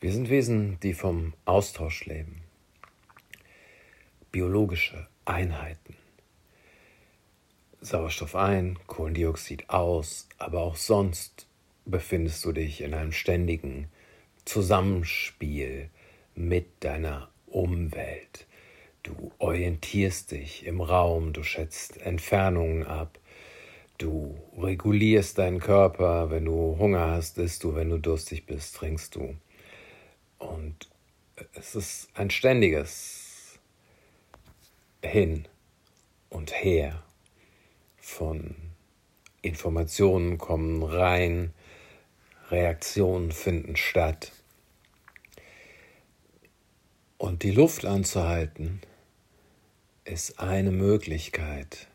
Wir sind Wesen, die vom Austausch leben. Biologische Einheiten. Sauerstoff ein, Kohlendioxid aus, aber auch sonst befindest du dich in einem ständigen Zusammenspiel mit deiner Umwelt. Du orientierst dich im Raum, du schätzt Entfernungen ab, du regulierst deinen Körper, wenn du Hunger hast, isst du, wenn du durstig bist, trinkst du. Und es ist ein ständiges Hin und Her von Informationen kommen rein, Reaktionen finden statt. Und die Luft anzuhalten ist eine Möglichkeit,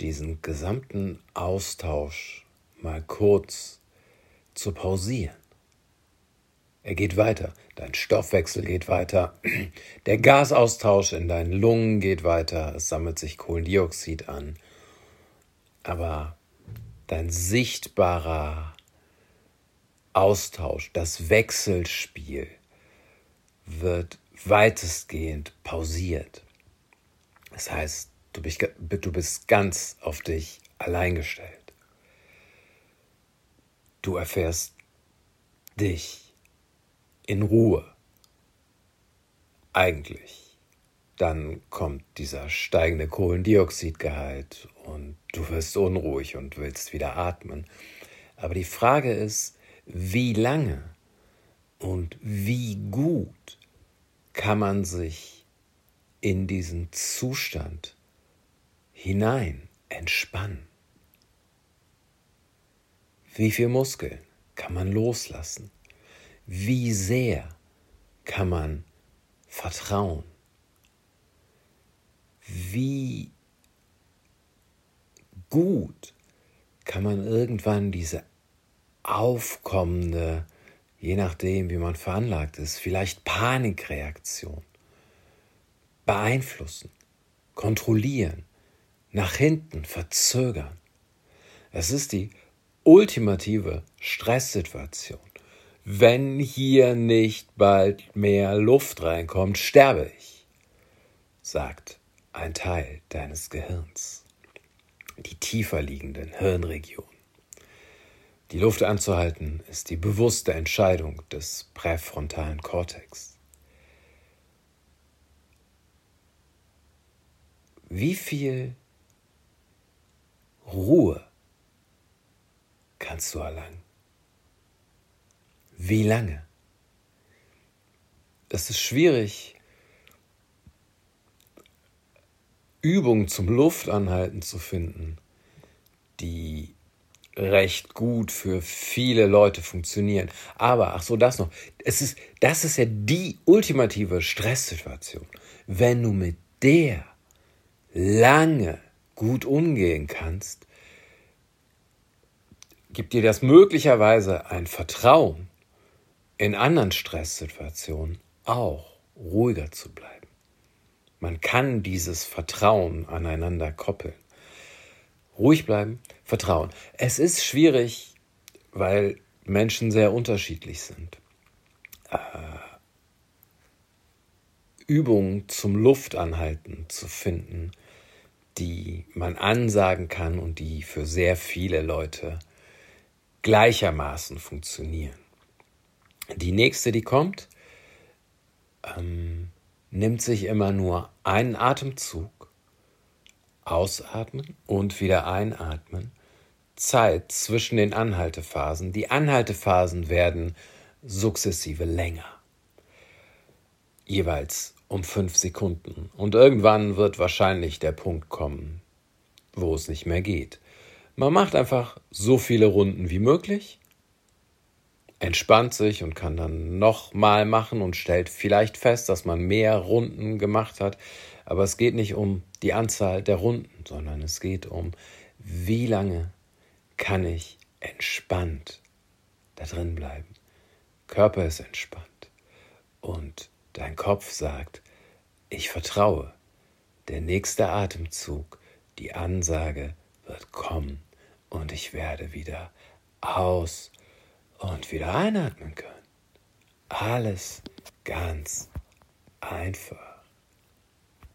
diesen gesamten Austausch mal kurz zu pausieren. Er geht weiter. Dein Stoffwechsel geht weiter. Der Gasaustausch in deinen Lungen geht weiter. Es sammelt sich Kohlendioxid an. Aber dein sichtbarer Austausch, das Wechselspiel wird weitestgehend pausiert. Das heißt, du bist, du bist ganz auf dich allein gestellt. Du erfährst dich in Ruhe. Eigentlich. Dann kommt dieser steigende Kohlendioxidgehalt und du wirst unruhig und willst wieder atmen. Aber die Frage ist, wie lange und wie gut kann man sich in diesen Zustand hinein entspannen? Wie viel Muskeln kann man loslassen? Wie sehr kann man vertrauen? Wie gut kann man irgendwann diese aufkommende, je nachdem, wie man veranlagt ist, vielleicht Panikreaktion beeinflussen, kontrollieren, nach hinten verzögern. Es ist die ultimative Stresssituation. Wenn hier nicht bald mehr Luft reinkommt, sterbe ich, sagt ein Teil deines Gehirns. Die tiefer liegenden Hirnregionen. Die Luft anzuhalten ist die bewusste Entscheidung des präfrontalen Kortex. Wie viel Ruhe kannst du erlangen? Wie lange? Es ist schwierig, Übungen zum Luftanhalten zu finden, die recht gut für viele Leute funktionieren. Aber, ach so, das noch. Es ist, das ist ja die ultimative Stresssituation. Wenn du mit der lange gut umgehen kannst, gibt dir das möglicherweise ein Vertrauen, in anderen Stresssituationen auch ruhiger zu bleiben. Man kann dieses Vertrauen aneinander koppeln. Ruhig bleiben, Vertrauen. Es ist schwierig, weil Menschen sehr unterschiedlich sind. Äh, Übungen zum Luftanhalten zu finden, die man ansagen kann und die für sehr viele Leute gleichermaßen funktionieren. Die nächste, die kommt, ähm, nimmt sich immer nur einen Atemzug, ausatmen und wieder einatmen, Zeit zwischen den Anhaltephasen. Die Anhaltephasen werden sukzessive länger, jeweils um fünf Sekunden. Und irgendwann wird wahrscheinlich der Punkt kommen, wo es nicht mehr geht. Man macht einfach so viele Runden wie möglich entspannt sich und kann dann nochmal machen und stellt vielleicht fest, dass man mehr Runden gemacht hat. Aber es geht nicht um die Anzahl der Runden, sondern es geht um, wie lange kann ich entspannt da drin bleiben. Körper ist entspannt und dein Kopf sagt, ich vertraue. Der nächste Atemzug, die Ansage wird kommen und ich werde wieder aus und wieder einatmen können. Alles ganz einfach.